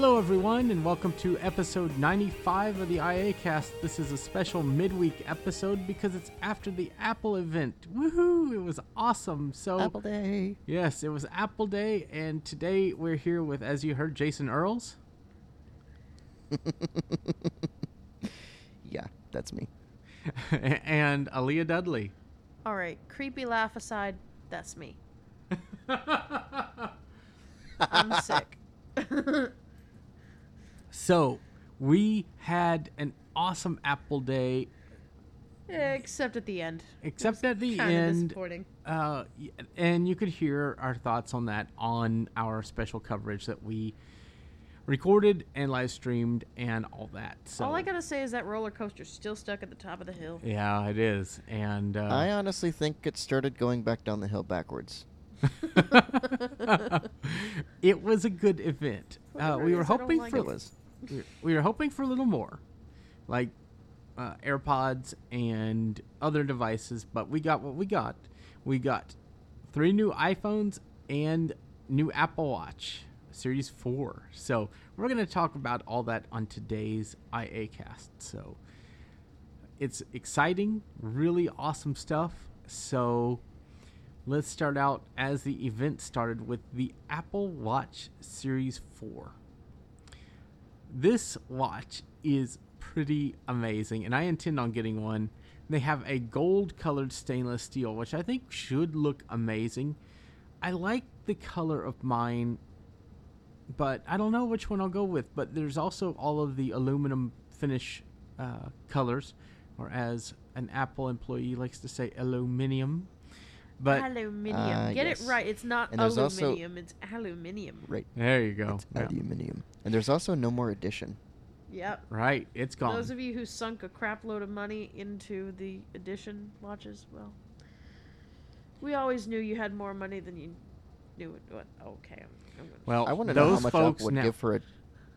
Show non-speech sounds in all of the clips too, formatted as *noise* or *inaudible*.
Hello, everyone, and welcome to episode 95 of the IA Cast. This is a special midweek episode because it's after the Apple event. Woohoo! It was awesome. So, Apple Day. yes, it was Apple Day, and today we're here with, as you heard, Jason Earls *laughs* Yeah, that's me. *laughs* and Aleeha Dudley. All right, creepy laugh aside, that's me. *laughs* I'm sick. So, we had an awesome Apple Day, Except at the end. except at the end. disappointing. Uh, and you could hear our thoughts on that on our special coverage that we recorded and live streamed and all that. So All I gotta say is that roller coaster's still stuck at the top of the hill. yeah, it is, and uh, I honestly think it started going back down the hill backwards. *laughs* *laughs* it was a good event. Uh, we were Whatever it is, I don't hoping like for It was. We were- we were hoping for a little more, like uh, AirPods and other devices, but we got what we got. We got three new iPhones and new Apple Watch Series 4. So we're going to talk about all that on today's IA cast. So it's exciting, really awesome stuff. So let's start out as the event started with the Apple Watch Series 4 this watch is pretty amazing and i intend on getting one they have a gold colored stainless steel which i think should look amazing i like the color of mine but i don't know which one i'll go with but there's also all of the aluminum finish uh, colors or as an apple employee likes to say aluminium but aluminium. Uh, Get yes. it right. It's not And there's also- aluminium. It's aluminium. Right. there you go It's Yeah. aluminium. And there's also no more edition. Yep. right it's gone Those of you who sunk a crap load of money into the edition watches, well, we always knew you had more money than you knew it. What? Okay. I'm, I'm gonna well I want to know how much folks would now, give for a.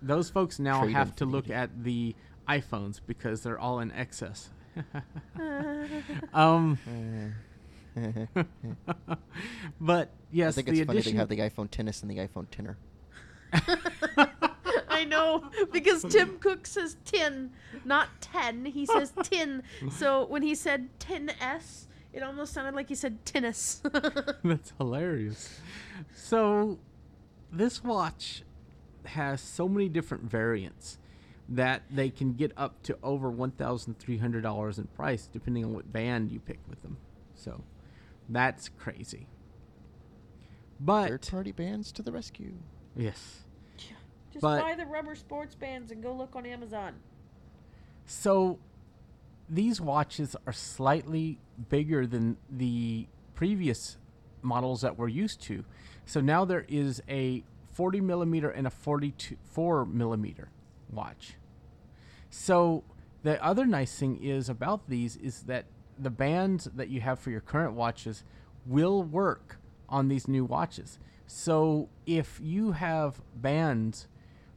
those folks now have to look at the iPhones because they're all in excess. *laughs* um, *laughs* *laughs* but yes, I think the it's funny addition. they have the iPhone tennis and the iPhone tinner. I know because Tim Cook says tin, not ten. He says tin. So when he said 10s, it almost sounded like he said tennis. *laughs* That's hilarious. So, this watch has so many different variants that they can get up to over one thousand three hundred dollars in price, depending on what band you pick with them. So, that's crazy. But Third-party bands to the rescue. yes. Just But- buy the rubber sports bands and go look on Amazon. So these watches are slightly bigger than the previous models that we're used to. So now there is a 40 millimeter and a 44 millimeter watch. So the other nice thing is about these is that the bands that you have for your current watches will work on these new watches. So if you have bands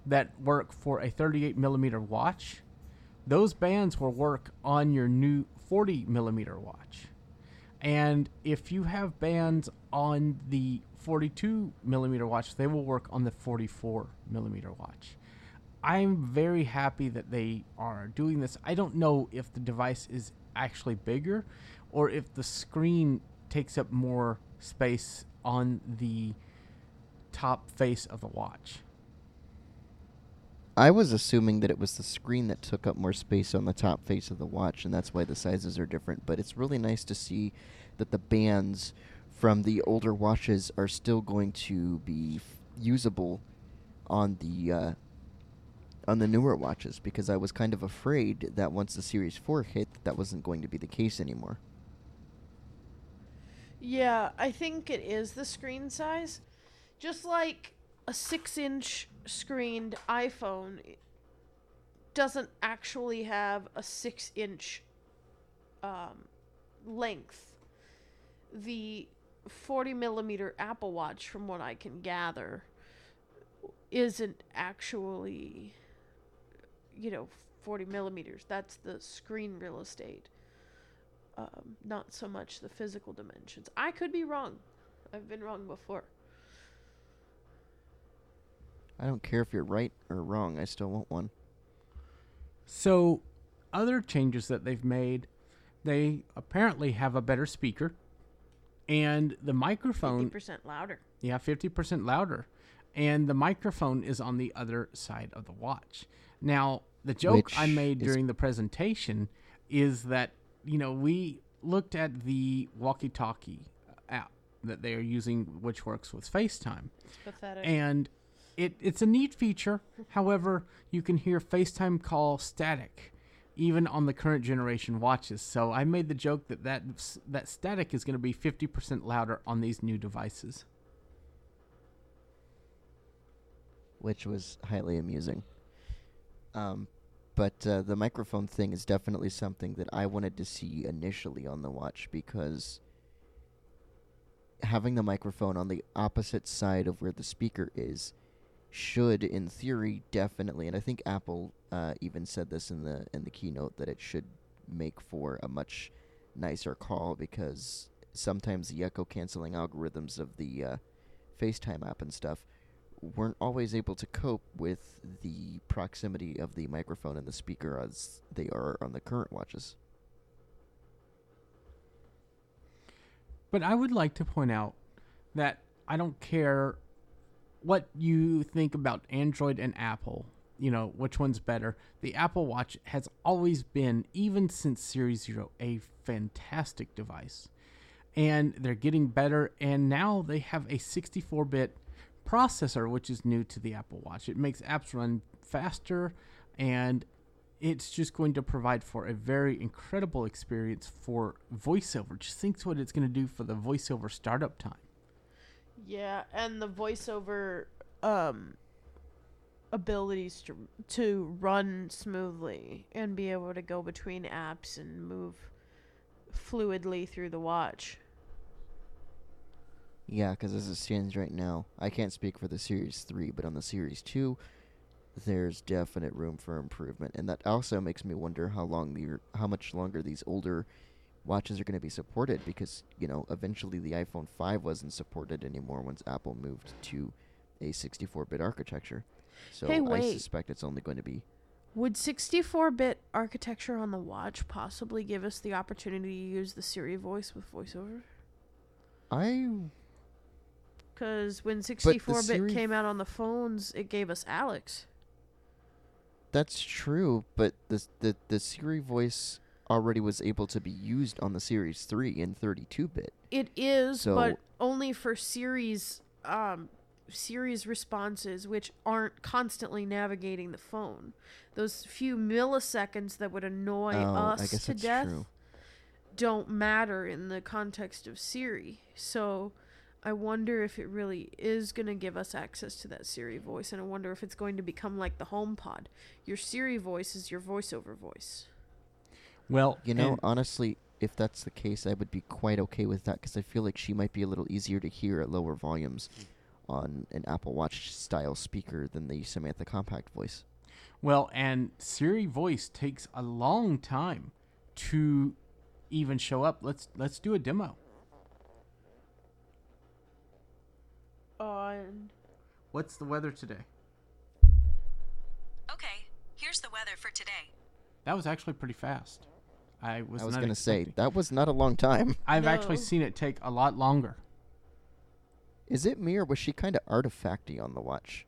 that work for a 38 millimeter watch, those bands will work on your new 40 millimeter watch. And if you have bands on the 42 millimeter watch, they will work on the 44 millimeter watch. I'm very happy that they are doing this. I don't know if the device is actually bigger or if the screen takes up more space on the top face of the watch. I was assuming that it was the screen that took up more space on the top face of the watch, and that's why the sizes are different. But it's really nice to see that the bands from the older watches are still going to be f- usable on the uh, on the newer watches because I was kind of afraid that once the Series 4 hit, that wasn't going to be the case anymore. Yeah, I think it is the screen size. Just like a six inch screened iPhone doesn't actually have a six inch um, length. The 40 millimeter Apple Watch, from what I can gather, isn't actually, you know, 40 millimeters. That's the screen real estate um, not so much the physical dimensions. I could be wrong. I've been wrong before. I don't care if you're right or wrong. I still want one. So, other changes that they've made, they apparently have a better speaker, and the microphone, 50% louder. yeah, 50% louder, and the microphone is on the other side of the watch. Now, the joke I made during the presentation is that, you know, we looked at the walkie talkie app that they are using, which works with FaceTime It's pathetic. and it, it's a neat feature. However, you can hear FaceTime call static, even on the current generation watches. So I made the joke that that, that static is going to be 50% louder on these new devices. which was highly amusing. Um, but uh, the microphone thing is definitely something that I wanted to see initially on the watch because having the microphone on the opposite side of where the speaker is should, in theory, definitely, and I think Apple uh, even said this in the in the keynote that it should make for a much nicer call because sometimes the echo canceling algorithms of the uh, FaceTime app and stuff weren't always able to cope with the proximity of the microphone and the speaker as they are on the current watches. But I would like to point out that I don't care what you think about Android and Apple, you know, which one's better. The Apple Watch has always been, even since Series 0, a fantastic device. And they're getting better, and now they have a 64 bit processor, which is new to the Apple Watch. It makes apps run faster, and it's just going to provide for a very incredible experience for voiceover. Just think what it's going to do for the voiceover startup time. Yeah, and the voiceover um abilities to to run smoothly and be able to go between apps and move fluidly through the watch. Yeah, because as it stands right now, I can't speak for the Series 3, but on the Series 2, there's definite room for improvement. And that also makes me wonder how long the how much longer these older watches are going to be supported because, you know, eventually the iPhone 5 wasn't supported anymore once Apple moved to a 64-bit architecture. So Hey, I suspect it's only going to be Would 64-bit architecture on the watch possibly give us the opportunity to use the Siri voice with voiceover? I Cuz when 64-bit Siri- came out on the phones, it gave us Alex. That's true, but the the the Siri voice already was able to be used on the Series 3 in 32-bit. It is, So- but only for series um series responses which aren't constantly navigating the phone. Those few milliseconds that would annoy oh, us to death true. don't matter in the context of Siri. So I wonder if it really is going to give us access to that Siri voice and I wonder if it's going to become like the HomePod. Your Siri voice is your voiceover voice. Well, You know, honestly, if that's the case, I would be quite okay with that because I feel like she might be a little easier to hear at lower volumes on an Apple Watch style speaker than the Samantha Compact voice. Well, and Siri voice takes a long time to even show up. Let's let's do a demo. On What's the weather today? Okay, here's the weather for today. That was actually pretty fast. I was. I was going to say, that was not a long time. I've actually seen it take a lot longer. Is it me or was she kind of artifacty on the watch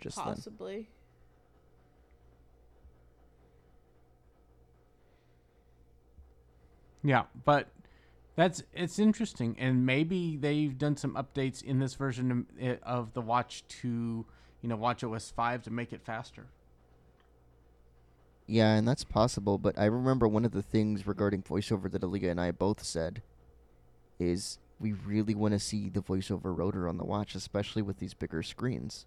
just then? possibly. Yeah, but that's it's interesting, and maybe they've done some updates in this version of, eh, of the watch to you know Watch OS five to make it faster. Yeah, and that's possible, but I remember one of the things regarding voiceover that Aleeha and I both said is we really want to see the voiceover rotor on the watch, especially with these bigger screens.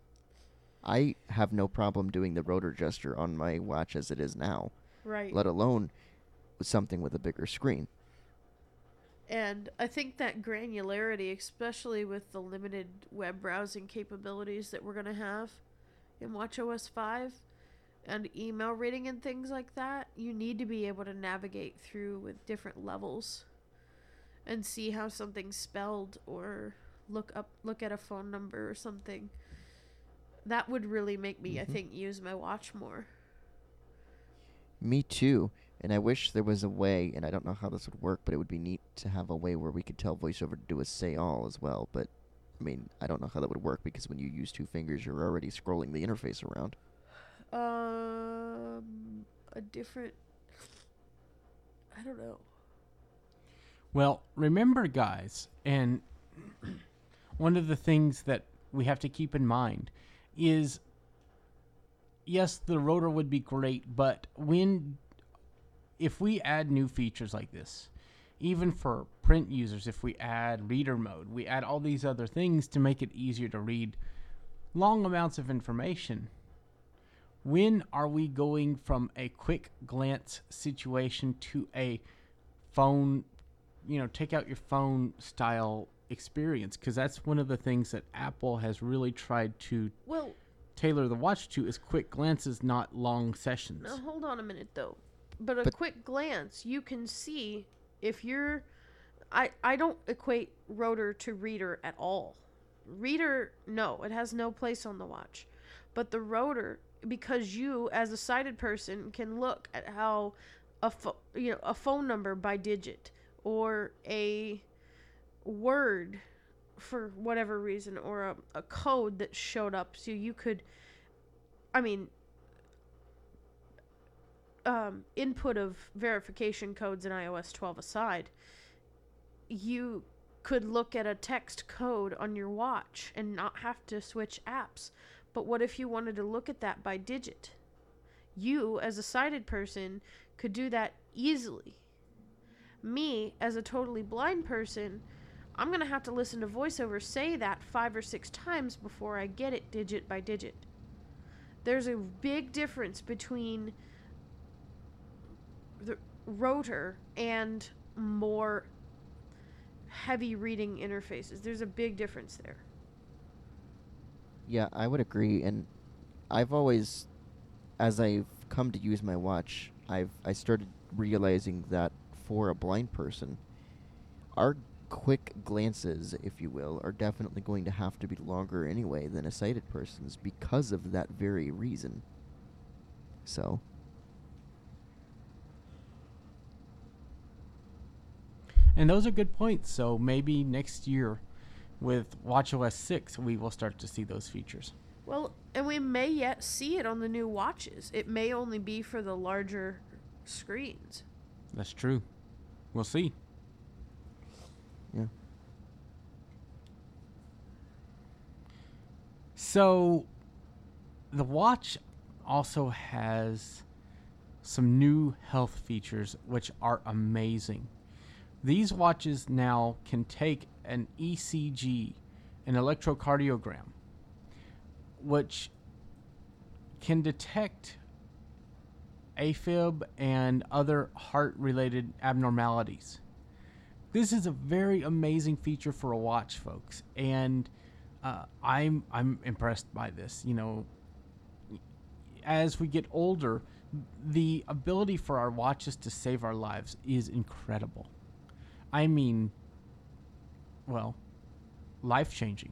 I have no problem doing the rotor gesture on my watch as it is now, Right. let alone something with a bigger screen. And I think that granularity, especially with the limited web browsing capabilities that we're going to have in WatchOS 5 and email reading and things like that, you need to be able to navigate through with different levels and see how something's spelled or look up look at a phone number or something. That would really make me, I Mhm. think, use my watch more. Me too. And I wish there was a way, and I don't know how this would work, but it would be neat to have a way where we could tell VoiceOver to do a say all as well. But I mean, I don't know how that would work because when you use two fingers, you're already scrolling the interface around. Um, a different. I don't know. Well, remember, guys, and one of the things that we have to keep in mind is yes, the rotor would be great, but when if we add new features like this, even for print users, if we add reader mode, we add all these other things to make it easier to read long amounts of information. When are we going from a quick glance situation to a phone you know take out your phone style experience because that's one of the things that apple has really tried to Well, tailor the watch to is quick glances not long sessions now hold on a minute though. But a But- quick glance, you can see if you're. I I don't equate rotor to reader at all. Reader, no, it has no place on the watch. But the rotor, because you as a sighted person can look at how a pho- you know a phone number by digit or a word for whatever reason or a, a code that showed up. So you could i mean um, input of verification codes in ios 12 aside you could look at a text code on your watch and not have to switch apps but what if you wanted to look at that by digit? You as a sighted person could do that easily. Me as a totally blind person i'm going to have to listen to voiceover say that five or six times before i get it digit by digit. There's a big difference between the rotor and more heavy reading interfaces. There's a big difference there Yeah, I would agree. And I've always, as I've come to use my watch, I've I started realizing that for a blind person, our quick glances, if you will, are definitely going to have to be longer anyway than a sighted person's because of that very reason. So, and those are good points so maybe next year with watchOS 6 we will start to see those features Well, and we may yet see it on the new watches. It may only be for the larger screens. that's true we'll see yeah. So, the watch also has some new health features which are amazing. These watches now can take an ECG, an electrocardiogram, which can detect AFib and other heart related abnormalities. This is a very amazing feature for a watch, folks, and uh, I'm I'm impressed by this. You know, as we get older, the ability for our watches to save our lives is incredible. I mean, well, life changing.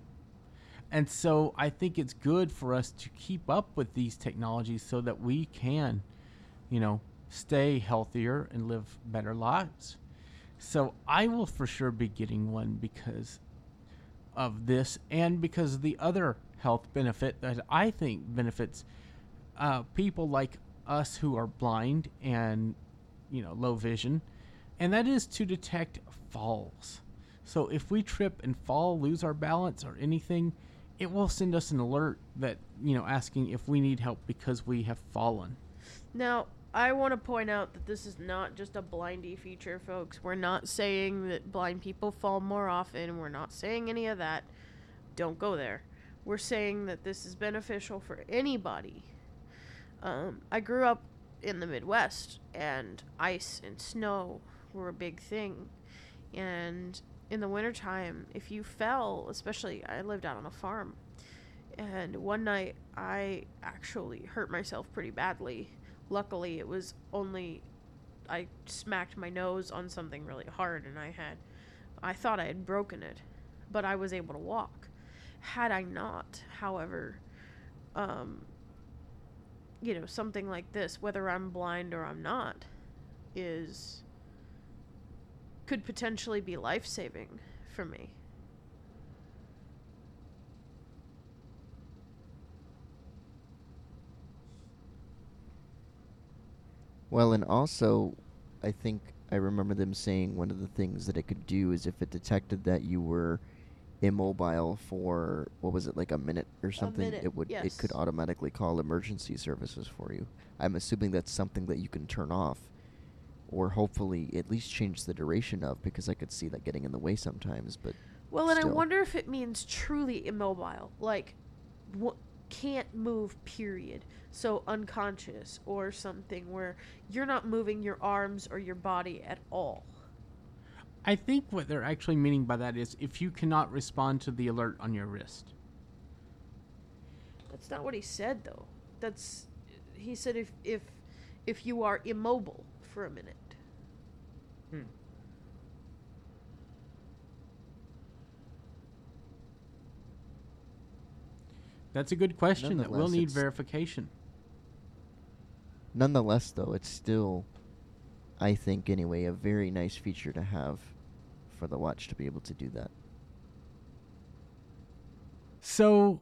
And so I think it's good for us to keep up with these technologies so that we can, you know, stay healthier and live better lives. So I will for sure be getting one because of this and because of the other health benefit that I think benefits uh, people like us who are blind and you know low vision, and that is to detect falls. So if we trip and fall, lose our balance or anything, it will send us an alert that you know asking if we need help because we have fallen. Now, I want to point out that this is not just a blindy feature, folks. We're not saying that blind people fall more often. We're not saying any of that. Don't go there. We're saying that this is beneficial for anybody. Um, I grew up in the Midwest, and ice and snow were a big thing. And in the wintertime, if you fell, especially I lived out on a farm, and one night I actually hurt myself pretty badly. Luckily, it was only I smacked my nose on something really hard, and I had I thought I had broken it, but I was able to walk. Had I not, however, um, you know, something like this, whether I'm blind or I'm not, is could potentially be life saving for me. Well, and also, I think I remember them saying one of the things that it could do is if it detected that you were immobile for what was it like a minute or something, minute, it would it could automatically call emergency services for you. I'm assuming that's something that you can turn off, or hopefully at least change the duration of, because I could see that getting in the way sometimes. But Well, and I wonder if it means truly immobile, like w- can't move, period. So unconscious or something where you're not moving your arms or your body at all. I think what they're actually meaning by that is if you cannot respond to the alert on your wrist. That's not what he said, though. That's he said if if if you are immobile for a minute. Hmm. That's a good question that will need verification. nonetheless, though, it's still, I think anyway, a very nice feature to have for the watch to be able to do that. So,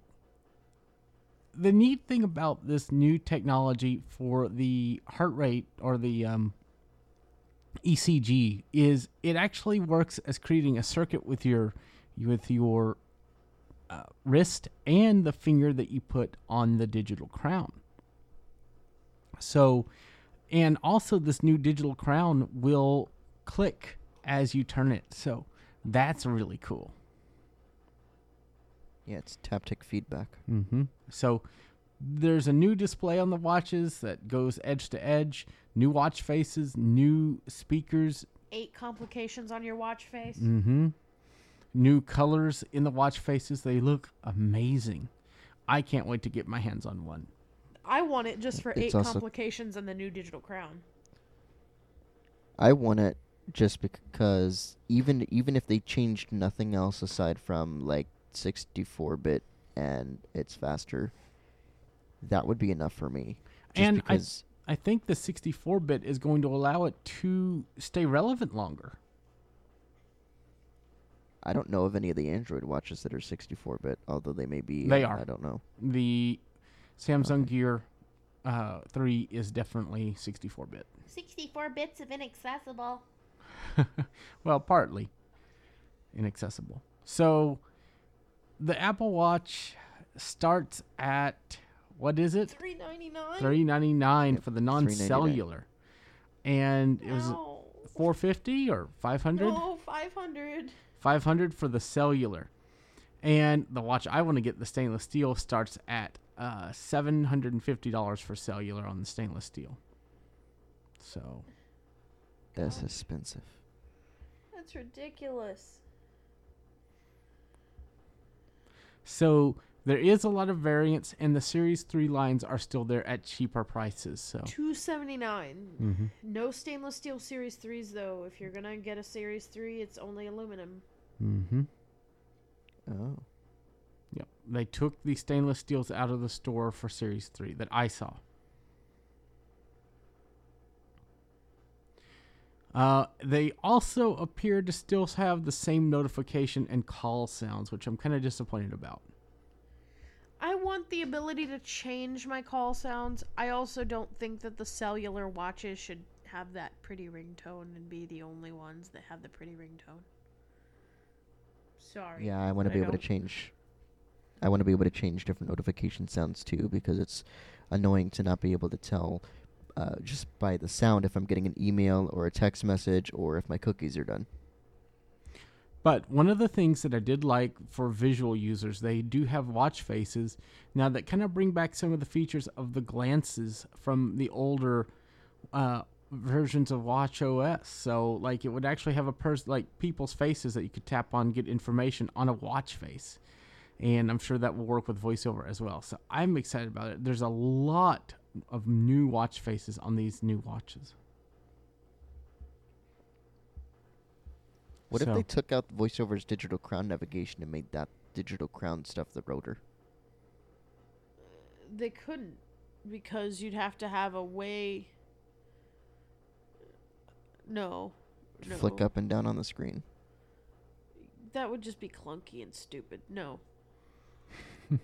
the neat thing about this new technology for the heart rate or the um, ECG is it actually works as creating a circuit with your with your uh, wrist and the finger that you put on the digital crown. So, and also this new digital crown will click as you turn it. So, that's really cool. Yeah, it's taptic feedback. Mm-hmm. So there's a new display on the watches that goes edge to edge, new watch faces, new speakers, Eight complications on your watch face. mm-hmm. new colors in the watch faces. They look amazing. I can't wait to get my hands on one. I want it just for It's eight also- complications and the new digital crown. I want it just because even even if they changed nothing else aside from like 64 bit and it's faster, that would be enough for me. Just And I- because I think the 64 bit is going to allow it to stay relevant longer. I don't know of any of the Android watches that are 64 bit, although they may be. They uh, are. I don't know. The Samsung Gear uh, 3 is definitely 64 bit. 64 bits of inaccessible. *laughs* well, partly inaccessible. So the Apple Watch starts at what is it? Three ninety nine. Three ninety nine Yep, for the non-cellular, and it was No. four fifty or five hundred. No, five hundred. 500 for the cellular. And the watch I want to get, the stainless steel, starts at uh, $750 for cellular on the stainless steel. So, That's expensive. That's ridiculous. so there is a lot of variance, and the Series 3 lines are still there at cheaper prices. So, Two seventy nine. Mhm. No stainless steel Series threes though. If you're gonna get a Series three, it's only aluminum. mm-hmm. Oh. Yep. They took the stainless steels out of the store for Series 3 that I saw. Uh, they also appear to still have the same notification and call sounds, which I'm kind of disappointed about. I want the ability to change my call sounds. I also don't think that the cellular watches should have that pretty ringtone and be the only ones that have the pretty ringtone. Sorry. Yeah, I want to be able to change. I want to be able to change different notification sounds too, because it's annoying to not be able to tell uh, just by the sound if I'm getting an email or a text message or if my cookies are done. But one of the things that I did like for visual users, they do have watch faces now that kind of bring back some of the features of the glances from the older uh, versions of Watch OS. So, like, it would actually have a person, like people's faces that you could tap on, get information on a watch face. And I'm sure that will work with voiceover as well. So, I'm excited about it. There's a lot of new watch faces on these new watches. What So- if they took out VoiceOver's digital crown navigation and made that digital crown stuff the rotor? They couldn't because you'd have to have a way. No. No. Flick up and down on the screen. That would just be clunky and stupid. No. *laughs*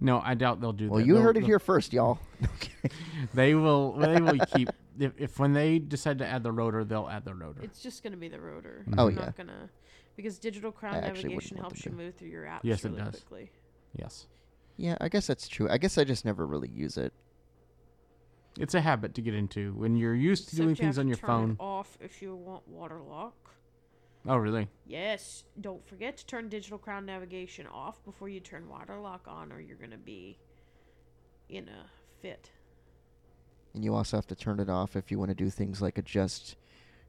No, I doubt they'll do Well, that. Well, you They'll- heard it here first, y'all. *laughs* They will. They will keep. If, if when they decide to add the rotor, they'll add the rotor. It's just going to be the rotor. Mm-hmm. Oh, I'm yeah. Not gonna, because digital crown I navigation helps you move through your apps Yes, it does. quickly. yes, Yeah, I guess that's true. I guess I just never really use it. it's a habit to get into when you're used to Except doing you things have on your turn phone. It off if you want water lock. Oh, really? Yes, don't forget to turn digital crown navigation off before you turn water lock on, or you're gonna be in a fit. And you also have to turn it off if you want to do things like adjust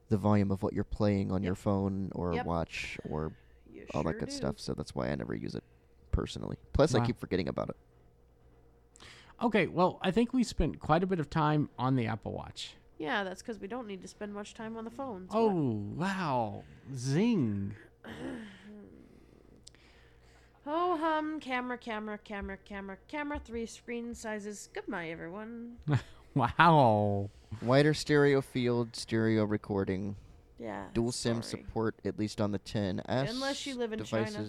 the volume of what you're playing on your phone or Yep. watch or You all that good do. stuff. So that's why I never use it personally. Plus, I keep forgetting about it. Okay. Well, I think we spent quite a bit of time on the Apple Watch. Yeah, that's because we don't need to spend much time on the phones. Oh, wow! Zing! Oh hum, camera, camera, camera, camera, camera, three screen sizes. Goodbye, everyone. *laughs* *laughs* Wow! Wider stereo field, stereo recording, Yeah. dual SIM sorry. support at least on the 10s. Unless you live in China.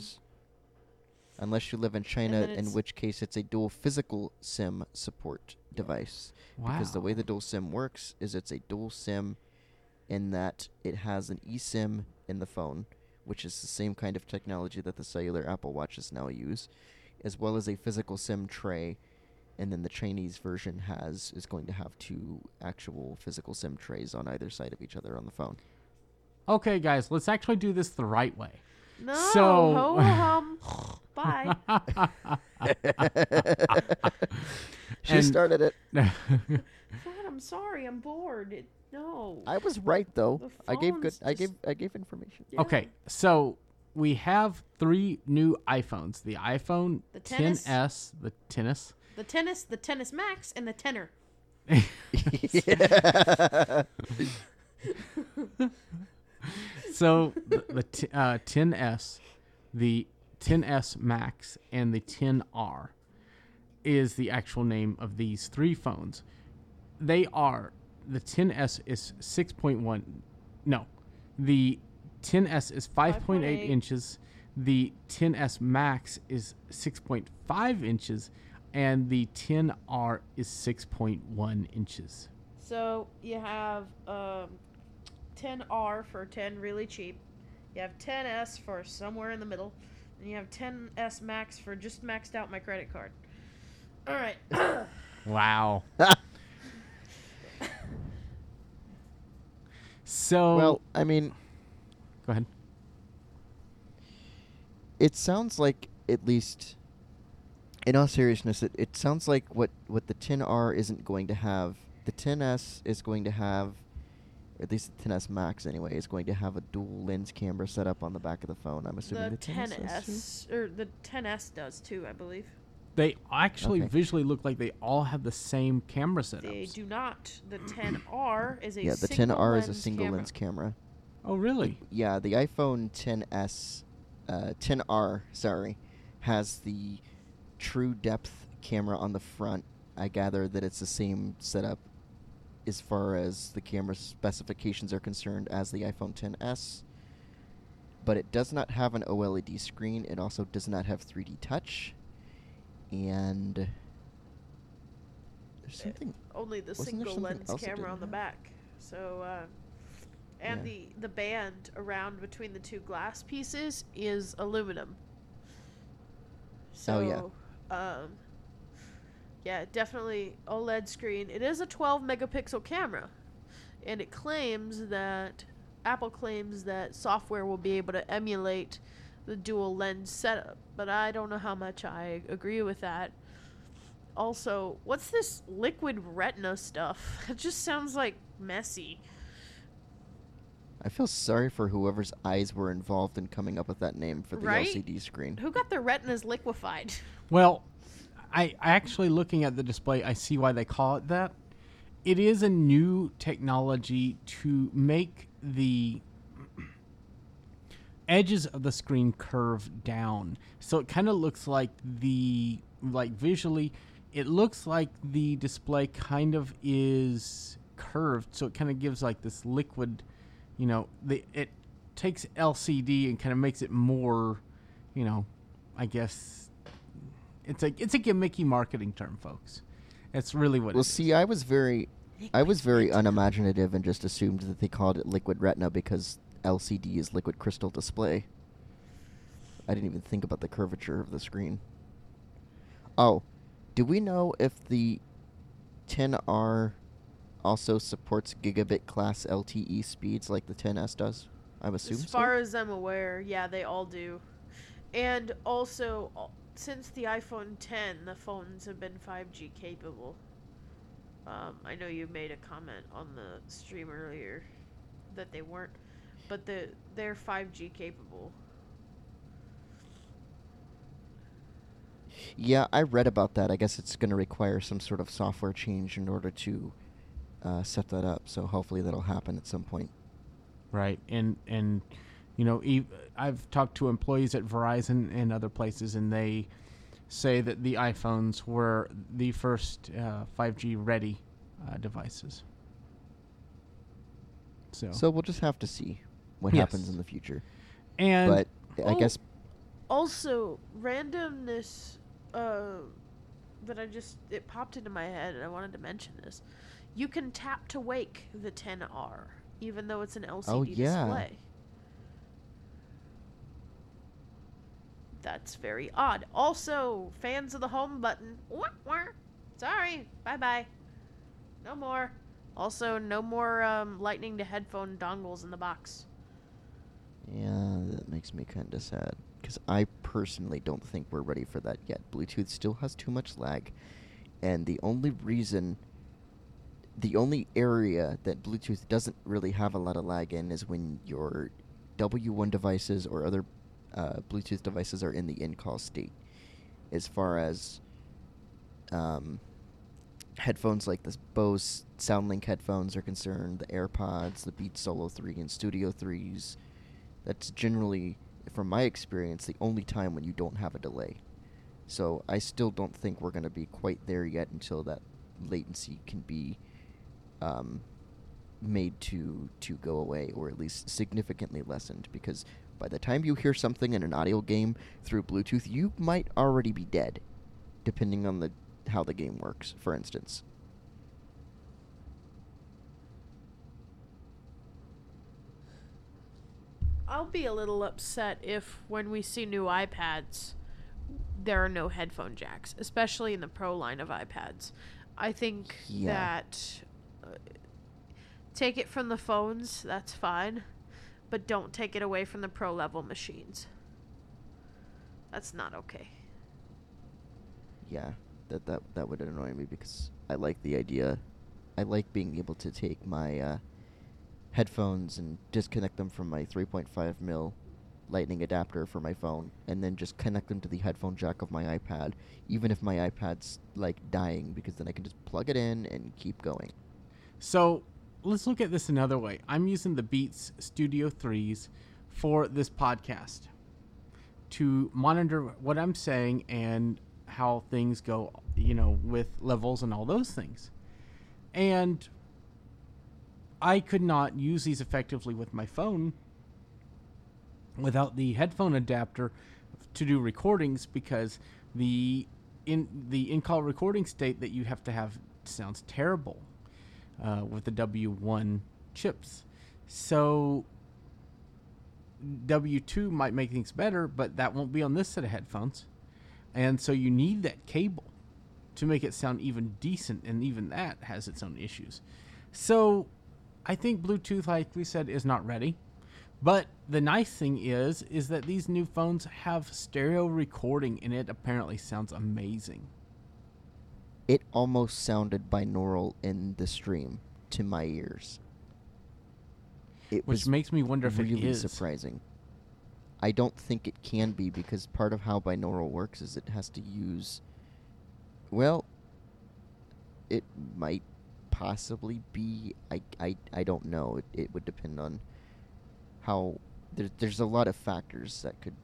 Unless you live in China, in which case it's a dual physical SIM support device. Wow! Because the way the dual SIM works is it's a dual SIM in that it has an eSIM in the phone, which is the same kind of technology that the cellular Apple Watches now use, as well as a physical SIM tray. And then the Chinese version has is going to have two actual physical SIM trays on either side of each other on the phone. okay, guys, let's actually do this the right way. No. So- Ho *laughs* hum. Bye. *laughs* She And- started it. *laughs* God, I'm sorry. I'm bored. It, no. I was right though. I gave good. phone's I gave. I gave information. Yeah. Okay, so we have three new iPhones: the iPhone The tennis. 10s, the tennis, The tennis, the tennis max, and the tenor. *laughs* so the, the t- uh, 10s, the 10s Max, and the 10R is the actual name of these three phones. They are the 10s is 6.1. No, the 10s is 5.8 5.8. inches. The 10s Max is 6.5 inches, and the 10R is 6.1 inches. So you have um, 10R for 10 really cheap. You have 10S for somewhere in the middle. And you have 10S Max for just maxed out my credit card. All right. *coughs* Wow. *laughs* so well, I mean, go ahead. it sounds like at least, in all seriousness, it, it sounds like what what the 10R isn't going to have. The 10S is going to have, or at least the 10S Max anyway, is going to have a dual lens camera set up on the back of the phone. I'm assuming the the, 10S, 10S, or the 10S does too, I believe. They actually Okay. visually look like they all have the same camera setups. They do not. The 10R is a Yeah, the single 10R is a lens single camera. lens camera. Oh, really? Yeah, the iPhone 10s, uh, 10R, sorry, has the true depth camera on the front. I gather that it's the same setup as far as the camera specifications are concerned as the iPhone 10s. But it does not have an OLED screen. It also does not have 3D touch. And there's something only the single lens camera on the back. So, uh, and Yeah. the the band around between the two glass pieces is aluminum. So, Oh, yeah. Um, yeah, definitely OLED screen. It is a 12 megapixel camera, and it claims that Apple claims that software will be able to emulate the dual lens setup, but I don't know how much I agree with that. Also, what's this liquid retina stuff? *laughs* It just sounds like messy. I feel sorry for whoever's eyes were involved in coming up with that name for the Right? LCD screen. Who got their retinas liquefied? *laughs* Well, I, I actually looking at the display, I see why they call it that. It is a new technology to make the *clears throat* edges of the screen curve down. So it kind of looks like the like visually it looks like the display kind of is curved, so it kind of gives like this liquid, you know, the it takes LCD and kind of makes it more, you know, I guess it's a it's a gimmicky marketing term, folks. It's really what. It's Well, it see, is. I was very, I was very unimaginative and just assumed that they called it liquid retina because LCD is liquid crystal display. I didn't even think about the curvature of the screen. Oh, do we know if the 10R also supports gigabit class LTE speeds like the 10S does? I'm assuming. As so. far as I'm aware, yeah, they all do. And also, since the iPhone 10, the phones have been 5G capable. Um, I know you made a comment on the stream earlier that they weren't, but the they're 5G capable. Yeah, I read about that. I guess it's going to require some sort of software change in order to uh, set that up. So hopefully that'll happen at some point. right and and you know i've talked to employees at verizon and other places and they say that the iphones were the first uh, 5g ready uh, devices so, So we'll just have to see what Yes. happens in the future. and but I Oh, guess Also, randomness uh, that I just it popped into my head, and I wanted to mention this. You can tap to wake the 10R, even though it's an LCD Oh, yeah. display. That's very odd. Also, fans of the home button. Wah, wah. Sorry. Bye bye. No more. Also, no more um, lightning to headphone dongles in the box. yeah, that makes me kind of sad because I personally don't think we're ready for that yet. Bluetooth still has too much lag, and the only reason, the only area that Bluetooth doesn't really have a lot of lag in is when your W1 devices or other uh, Bluetooth devices are in the in-call state. As far as um, headphones like the Bose SoundLink headphones are concerned, the AirPods, the Beats Solo 3 and Studio 3s, that's generally, from my experience, the only time when you don't have a delay. So I still don't think we're going to be quite there yet until that latency can be um, made to to go away or at least significantly lessened because by the time you hear something in an audio game through Bluetooth, you might already be dead, depending on the how the game works. For instance, I'll be a little upset if when we see new iPads, there are no headphone jacks, especially in the Pro line of iPads. I think Yeah. that take it from the phones, that's fine, but don't take it away from the Pro level machines. That's not okay. yeah, that that that would annoy me because I like the idea. I like being able to take my uh, headphones and disconnect them from my 3.5 mil lightning adapter for my phone and then just connect them to the headphone jack of my iPad even if my iPad's like dying because then I can just plug it in and keep going. So let's look at this another way. I'm using the Beats Studio 3s for this podcast to monitor what I'm saying and how things go, you know, with levels and all those things. And I could not use these effectively with my phone without the headphone adapter to do recordings because the in the in-call recording state that you have to have sounds terrible uh, with the W1 chips. So W2 might make things better, but that won't be on this set of headphones. And so you need that cable to make it sound even decent, and even that has its own issues. So I think Bluetooth, like we said, is not ready. But the nice thing is, is that these new phones have stereo recording, and it apparently sounds amazing. It almost sounded binaural in the stream to my ears. It Which was makes me wonder if it really is. surprising. I don't think it can be because part of how binaural works is it has to use. Well, it might possibly be. I, I, I don't know. It, it would depend on how. There, there's a lot of factors that could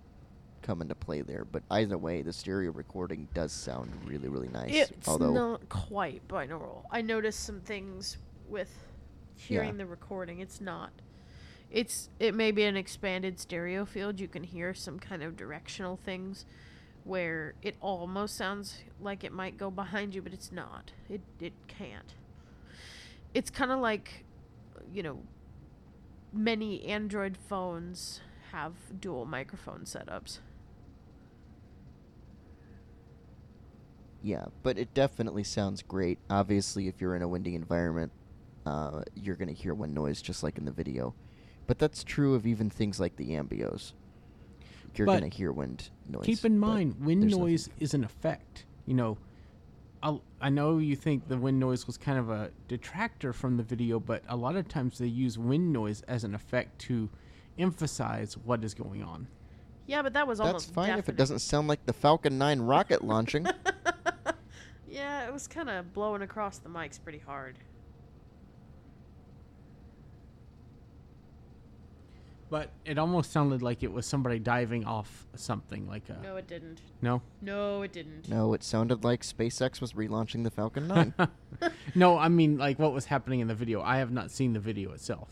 come into play there. But either way, the stereo recording does sound really, really nice. It's Although, not quite binaural. I noticed some things with hearing the recording. It's not. It's it may be an expanded stereo field. You can hear some kind of directional things where it almost sounds like it might go behind you, but it's not. It it can't. It's kind of like, you know, many Android phones have dual microphone setups. Yeah, but it definitely sounds great. Obviously, if you're in a windy environment, uh, you're going to hear wind noise just like in the video. But that's true of even things like the Ambeos. You're going to hear wind noise. Keep in mind, wind there's nothing- noise is an effect. You know, I'll, I know you think the wind noise was kind of a detractor from the video, but a lot of times they use wind noise as an effect to emphasize what is going on. Yeah, but that was That's almost fine if it doesn't sound like the Falcon 9 rocket launching. *laughs* Yeah, it was kind of blowing across the mics pretty hard. But it almost sounded like it was somebody diving off something, like a No, it didn't. no, No, it didn't. No, it sounded like SpaceX was relaunching the Falcon 9. *laughs* no. I mean, like what was happening in the video. I have not seen the video itself,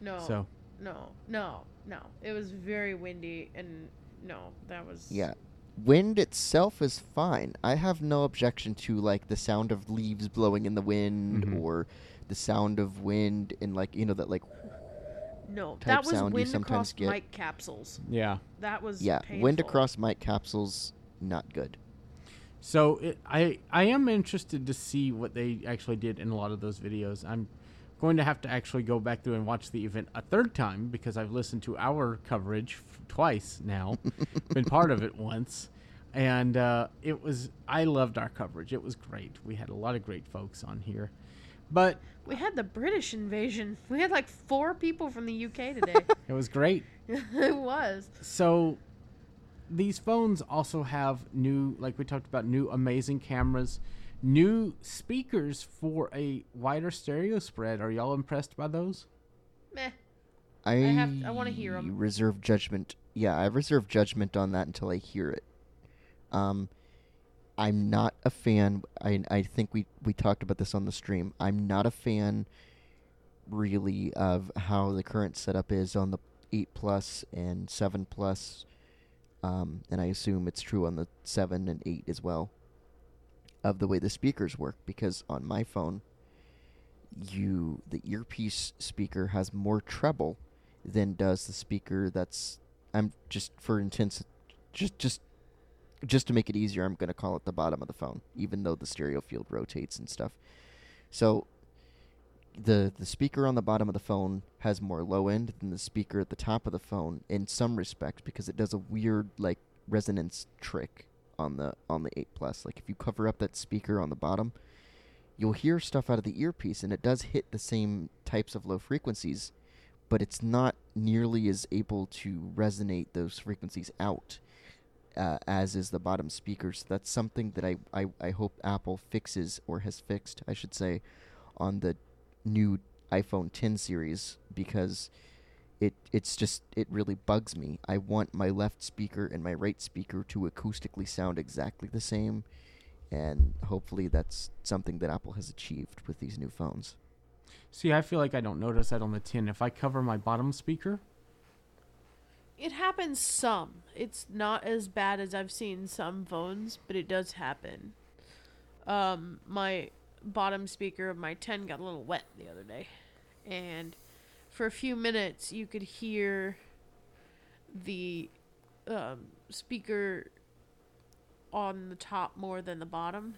No. so No, no, no. It was very windy, and no, that was. yeah. Wind itself is fine. I have no objection to like the sound of leaves blowing in the wind Mhm. or the sound of wind and like you know that like No, type that was sound wind sometimes across get. mic capsules. yeah. That was. yeah, wind across mic capsules not good. So it, I I am interested to see what they actually did in a lot of those videos. I'm going to have to actually go back through and watch the event a third time because I've listened to our coverage f- twice now, *laughs* been part of it once, and uh, it was I loved our coverage. It was great. We had a lot of great folks on here, but We had the British invasion. We had like four people from the UK *laughs* today. it was great. *laughs* it was. So these phones also have new, like we talked about, new amazing cameras, new speakers for a wider stereo spread. Are y'all impressed by those? Meh. I have- I wanna hear them. Reserve judgment. Yeah, I reserve judgment on that until I hear it. Um, I'm not a fan. I I think we we talked about this on the stream. I'm not a fan, really, of how the current setup is on the eight plus and seven plus. Um, and I assume it's true on the seven and eight as well. Of the way the speakers work, because on my phone, you the earpiece speaker has more treble than does the speaker that's I'm just for intents just just just to make it easier I'm going to call it the bottom of the phone even though the stereo field rotates and stuff. So the the speaker on the bottom of the phone has more low end than the speaker at the top of the phone in some respects because it does a weird like resonance trick on the on the 8 plus like if you cover up that speaker on the bottom you'll hear stuff out of the earpiece and it does hit the same types of low frequencies but it's not nearly as able to resonate those frequencies out uh, as is the bottom speaker. So That's something that I, I, I hope Apple fixes or has fixed, I should say, on the new iPhone 10 series because it it's just it really bugs me. I want my left speaker and my right speaker to acoustically sound exactly the same and hopefully that's something that Apple has achieved with these new phones. See, I feel like I don't notice that on the 10. If I cover my bottom speaker, It happens some. It's not as bad as I've seen some phones, but it does happen. Um, my bottom speaker of my 10 got a little wet the other day. And for a few minutes, you could hear the um, speaker on the top more than the bottom.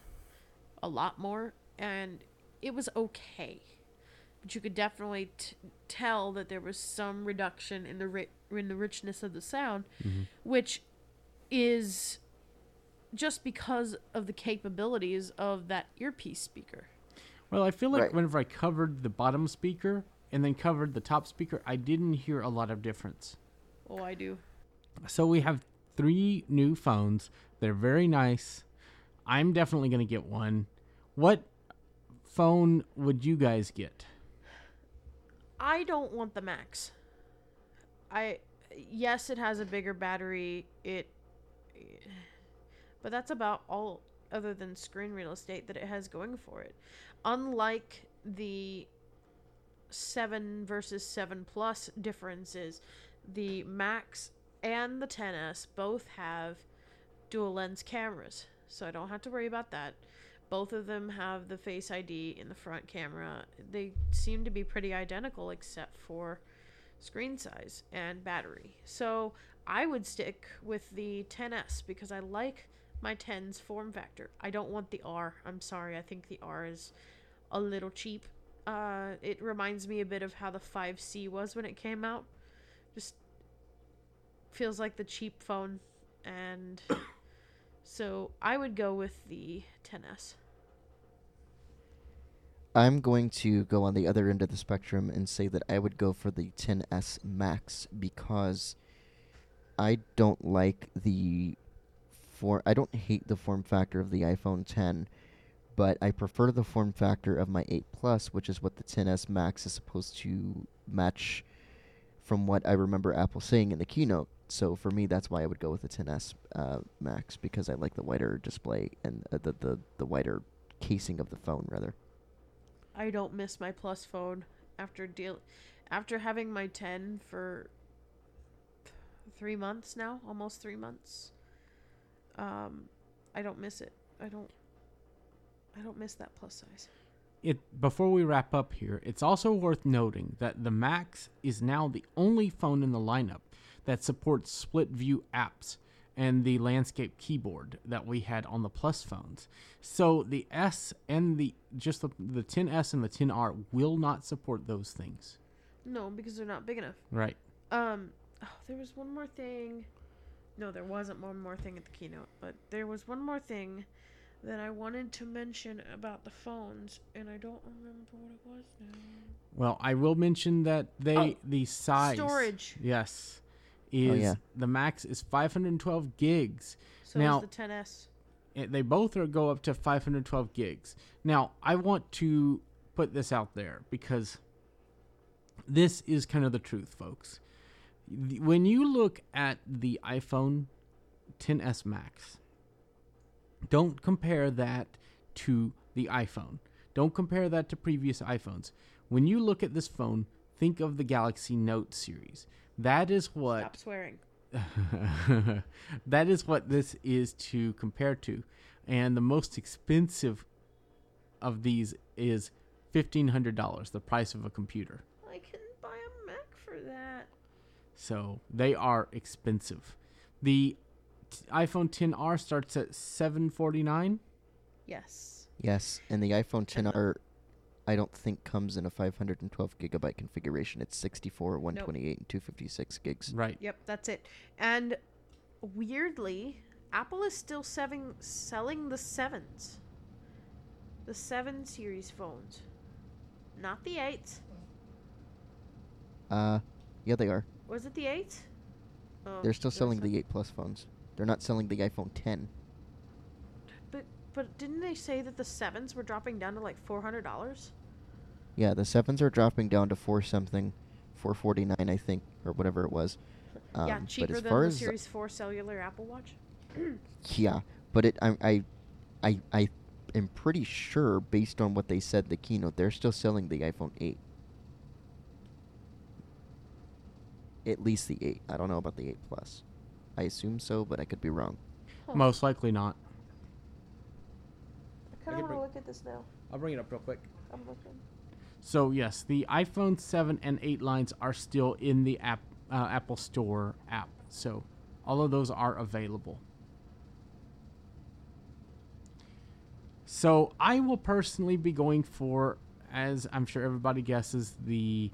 A lot more. And it was okay. But you could definitely t- tell that there was some reduction in the ri- in the richness of the sound, which is just because of the capabilities of that earpiece speaker. well, I feel like Right. whenever I covered the bottom speaker and then covered the top speaker, I didn't hear a lot of difference. Oh, I do. So we have three new phones. They're very nice. I'm definitely going to get one. What phone would you guys get? I don't want the Max. I yes, it has a bigger battery. It but that's about all other than screen real estate that it has going for it. Unlike the 7 versus 7 Plus differences, the Max and the 10s both have dual lens cameras, so I don't have to worry about that. Both of them have the Face ID in the front camera. They seem to be pretty identical except for screen size and battery. So I would stick with the 10s because I like my 10's form factor. I don't want the R. I'm sorry. I think the R is a little cheap. Uh, it reminds me a bit of how the 5C was when it came out. Just feels like the cheap phone. And *coughs* so I would go with the 10s. I'm going to go on the other end of the spectrum and say that I would go for the 10s Max because I don't like the for I don't hate the form factor of the iPhone 10, but I prefer the form factor of my 8 Plus, which is what the 10s Max is supposed to match from what I remember Apple saying in the keynote. So for me, that's why I would go with the 10s uh, Max because I like the wider display and uh, the, the the wider casing of the phone rather. I don't miss my plus phone after deal after having my 10 for th- 3 months now, almost 3 months. Um I don't miss it. I don't I don't miss that plus size. It before we wrap up here, it's also worth noting that the Max is now the only phone in the lineup that supports split view apps and the landscape keyboard that we had on the Plus phones. So the S and the just the, the 10s and the 10R will not support those things. No, because they're not big enough. Right. Um, oh, there was one more thing. No, there wasn't one more thing at the keynote, but there was one more thing that I wanted to mention about the phones, and I don't remember what it was now. Well, I will mention that they Oh, the size storage. Yes. Oh, is Oh, yeah. the max is 512 gigs. So Now- is the 10s. it- eh, they both are go up to 512 gigs. Now, I want to put this out there because this is kind of the truth, folks. The- When you look at the iPhone 10s Max, don't compare that to the iPhone. Don't compare that to previous iPhones. When you look at this phone, think of the Galaxy Note series. That is what Stop swearing. *laughs* that is what this is to compare to. And the most expensive of these is $1,500, the price of a computer. I can buy a Mac for that. So they are expensive. The iPhone 10R starts at 749 Yes. Yes, and the iPhone 10R, I don't think comes in a 512 gigabyte configuration. It's 64, 128, and 256 gigs. Right. Yep, that's it. And weirdly, Apple is still selling selling the sevens, the seven series phones, not the eights. Uh, yeah, they are. Was it the eight? Oh, They're still selling the 8 Plus phones. They're not selling the iPhone 10. But but didn't they say that the sevens were dropping down to like four hundred dollars? Yeah, the sevens are dropping down to four something, 449, I think, or whatever it was. Um, yeah, but cheaper as than far the as Series Four cellular Apple Watch. *clears throat* Yeah, but it I I I I am pretty sure based on what they said the keynote, they're still selling the iPhone 8. At least the 8. I don't know about the 8 Plus. I assume so, but I could be wrong. Huh. Most likely not. I kind of want to look at this now. I'll bring it up real quick. I'm looking. So yes, the iPhone 7 and 8 lines are still in the app uh, Apple Store app. So all of those are available. So I will personally be going for, as I'm sure everybody guesses, the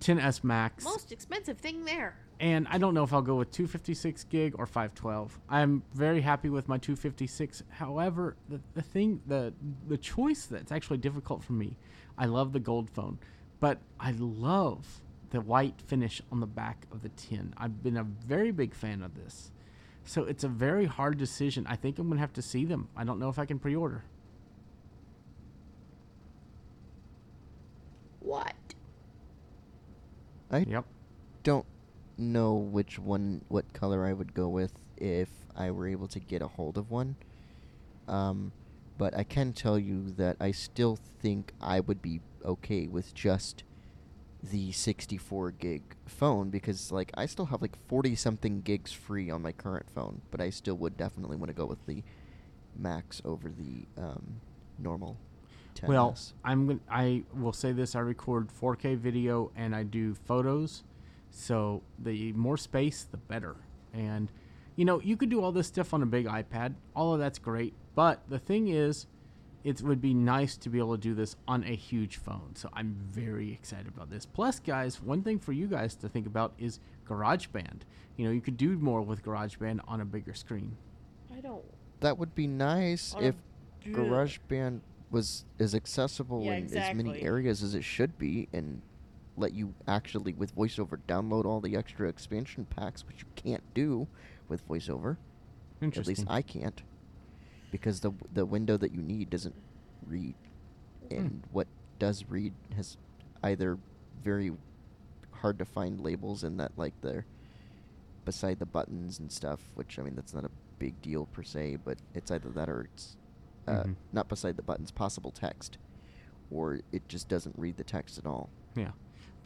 10s Max. Most expensive thing there. And I don't know if I'll go with 256 gig or 512. I'm very happy with my 256. However, the, the thing, the the choice that's actually difficult for me, I love the gold phone, but I love the white finish on the back of the 10. I've been a very big fan of this. So it's a very hard decision. I think I'm going to have to see them. I don't know if I can pre-order. What? I Yep. don't know which one, what color I would go with. if I were able to get a hold of one. Um, but I can tell you that I still think I would be okay with just the 64 gig phone because like I still have like 40 something gigs free on my current phone, but I still would definitely want to go with the max over the um, normal 10s. Well, I'm I will say this: I record 4K video and I do photos, so the more space, the better. And you know, you could do all this stuff on a big iPad. All of that's great, but the thing is, it would be nice to be able to do this on a huge phone. So I'm very excited about this. Plus, guys, one thing for you guys to think about is GarageBand. You know, you could do more with GarageBand on a bigger screen. I don't. that would be nice if GarageBand was as accessible Yeah, in as many areas as it should be, and let you actually with VoiceOver download all the extra expansion packs, which you can't do with VoiceOver. At least I can't, because the the window that you need doesn't read, Hmm. and what does read has either very hard to find labels in that like they're beside the buttons and stuff, which I mean that's not a big deal per se, but it's either that or it's uh, Mhm. not beside the buttons, possible text, or it just doesn't read the text at all. Yeah,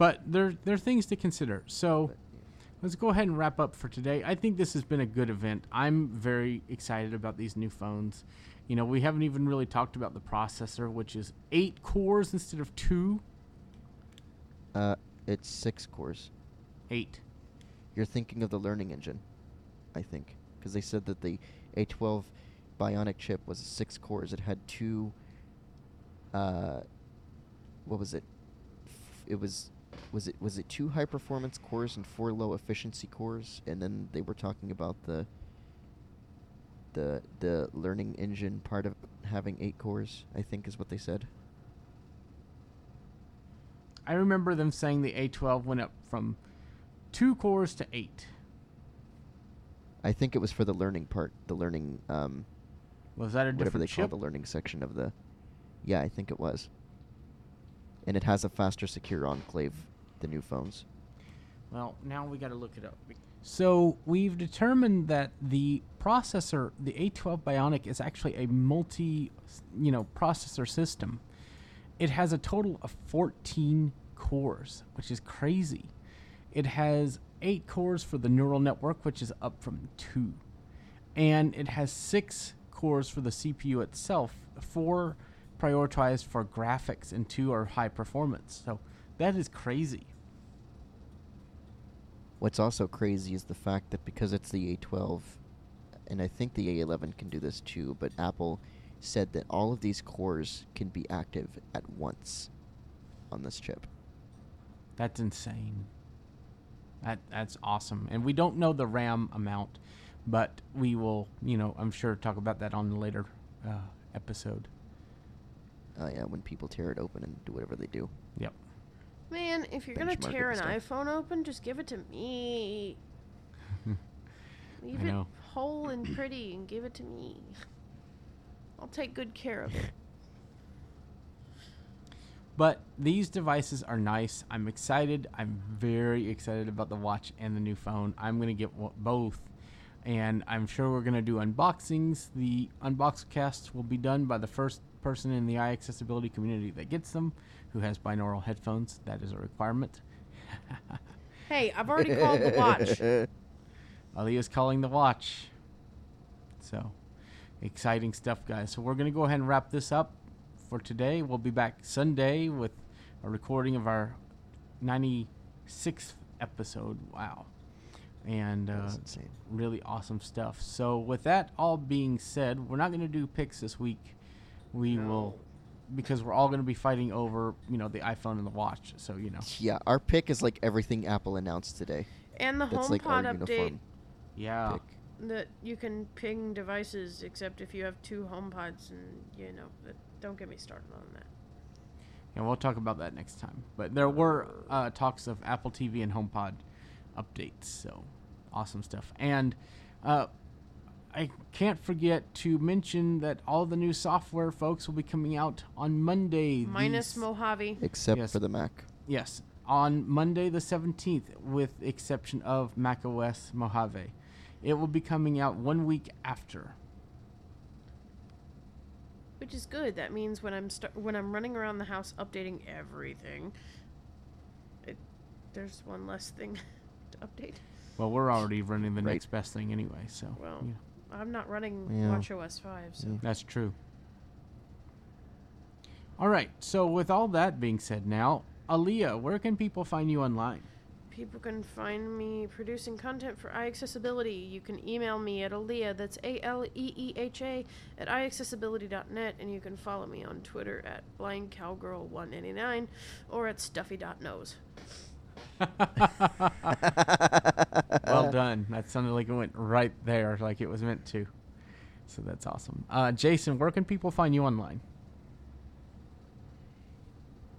but there there are things to consider. So But, let's go ahead and wrap up for today. I think this has been a good event. I'm very excited about these new phones. You know, we haven't even really talked about the processor, which is eight cores instead of two. uh, it's six cores. Eight. You're thinking of the learning engine, I think, because they said that the A12 Bionic chip was six cores. It had two. Uh, what was it? F- It was, was it was it two high performance cores and four low efficiency cores? And then they were talking about the. The the learning engine part of having eight cores, I think, is what they said. I remember them saying the A12 went up from two cores to eight. I think it was for the learning part, the learning um, Was that a whatever they different call the learning section of the. Yeah, I think it was. And it has a faster secure enclave, the new phones. Well, now we got to look it up. So we've determined that the processor, the A12 Bionic, is actually a multi, you know, processor system. It has a total of 14 cores, which is crazy. It has eight cores for the neural network, which is up from two, and it has six cores for the CPU itself. Four prioritized for graphics, and two are high performance. So that is crazy. What's also crazy is the fact that because it's the A12, and I think the A11 can do this too, but Apple said that all of these cores can be active at once on this chip. That's insane. That that's awesome. And we don't know the RAM amount, but we will, you know, I'm sure talk about that on a later uh, episode. Uh, yeah, when people tear it open and do whatever they do. Yep. Man, if you're gonna Benchmark tear an stuff. iPhone open, just give it to me. *laughs* Leave I it know. whole and pretty and give it to me. I'll take good care of it. But these devices are nice. I'm excited. I'm very excited about the watch and the new phone. I'm going to get both. And I'm sure we're going to do unboxings. The unbox cast will be done by the first person in the iAccessibility community that gets them, who has binaural headphones. That is a requirement. Hey, I've already called the watch. *laughs* Aleeha's calling the watch. So, exciting stuff, guys. So, we're going to go ahead and wrap this up for today. We'll be back Sunday with a recording of our 96th episode. Wow. And uh, really awesome stuff. So, with that all being said, we're not going to do picks this week. We will, because we're all going to be fighting over, you know, the iPhone and the watch. So, you know. Yeah, our pick is like everything Apple announced today. And the That's like our HomePod update Yeah. pick. that you can ping devices except if you have two HomePods and you know, that, don't get me started on that. Yeah, we'll talk about that next time. But there were uh, talks of Apple TV and HomePod updates, so awesome stuff. And uh, I can't forget to mention that all the new software, folks, will be coming out on Monday. Minus the- Mojave. Except Yes. for the Mac. Yes, on Monday the 17th, with exception of macOS Mojave. It will be coming out one week after. Which is good. That means when I'm st- when I'm running around the house updating everything, it, there's one less thing *laughs* to update. Well, we're already running the Right. next best thing anyway, so Well, yeah, I'm not running Yeah. WatchOS 5, so Yeah. that's true. All right. So with all that being said, now Aleeha, where can people find you online? people can find me producing content for iAccessibility. You can email me at Aleeha, that's A L E E H A, at iAccessibility.net, and you can follow me on Twitter at BlindCowgirl189 or at stuffy.nose. *laughs* well *laughs* done. That sounded like it went right there, like it was meant to. So that's awesome. Uh, Jason, where can people find you online?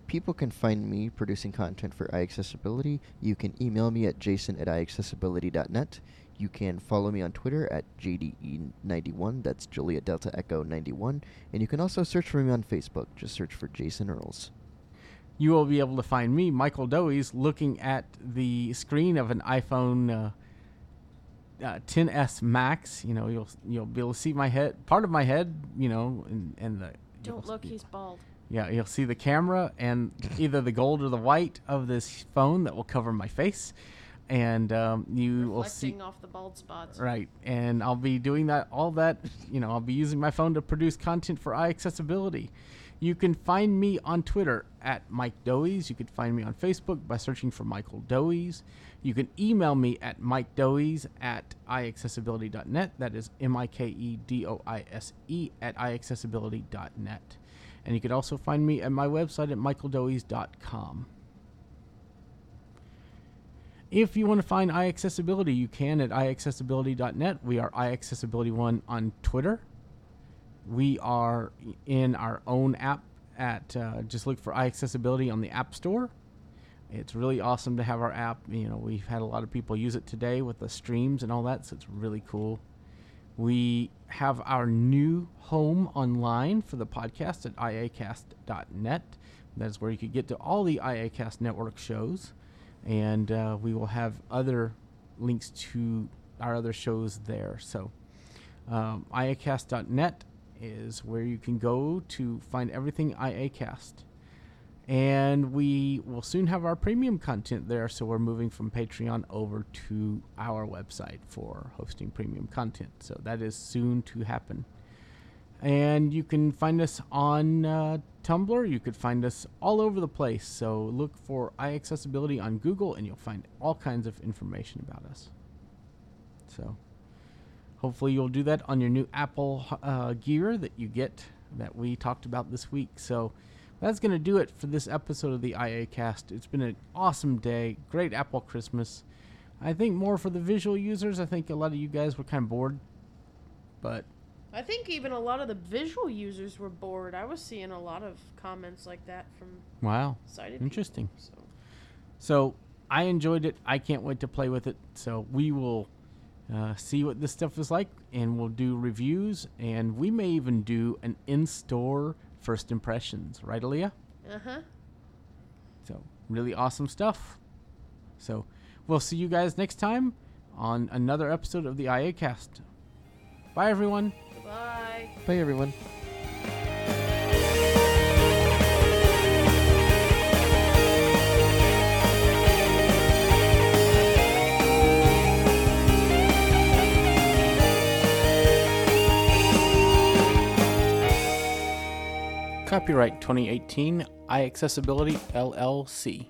People can find me producing content for iAccessibility. You can email me at jason at iAccessibility.net. You can follow me on Twitter at JDE91, that's Julia Delta Echo 91. And you can also search for me on Facebook. Just search for Jason Earls. You will be able to find me, Michael Doise, looking at the screen of an iPhone uh, uh, 10s Max. You know, you'll you'll be able to see my head, part of my head. You know, and and the Don't look, he's bald. Yeah, you'll see the camera and either the gold or the white of this phone that will cover my face, and um, you will see. Reflecting off the bald spots. Right, and I'll be doing that. All that, you know, I'll be using my phone to produce content for iAccessibility. You can find me on Twitter at Mike Doise. You can find me on Facebook by searching for Michael Doise. You can email me at Mike Doise at iAccessibility.net. That is M I K E D O I S E at iAccessibility.net. And you can also find me at my website at michaeldoise.com. If you want to find iAccessibility, you can at iAccessibility.net. We are iAccessibility1 on Twitter. We are in our own app at uh, just look for iAccessibility on the App Store. It's really awesome to have our app. You know, we've had a lot of people use it today with the streams and all that, so it's really cool. We have our new home online for the podcast at iacast.net. That is where you could get to all the iAcast network shows. And uh, we will have other links to our other shows there. So, um, iacast.net is where you can go to find everything iAcast. And we will soon have our premium content there. So we're moving from Patreon over to our website for hosting premium content. So that is soon to happen. And you can find us on uh, Tumblr. You could find us all over the place. So look for iAccessibility on Google and you'll find all kinds of information about us. So hopefully you'll do that on your new Apple uh, gear that you get that we talked about this week. So that's going to do it for this episode of the IA Cast. It's been an awesome day. Great Apple Christmas. I think more for the visual users. I think a lot of you guys were kind of bored. But I think even a lot of the visual users were bored. I was seeing a lot of comments like that from wow, sighted people, interesting. So So I enjoyed it. I can't wait to play with it. So we will uh, see what this stuff is like, and we'll do reviews, and we may even do an in-store first impressions, right, Aleeha? uh huh. So really awesome stuff. So we'll see you guys next time on another episode of the IA Cast. Bye, everyone. Goodbye. Bye, everyone. Copyright 2018 iAccessibility LLC.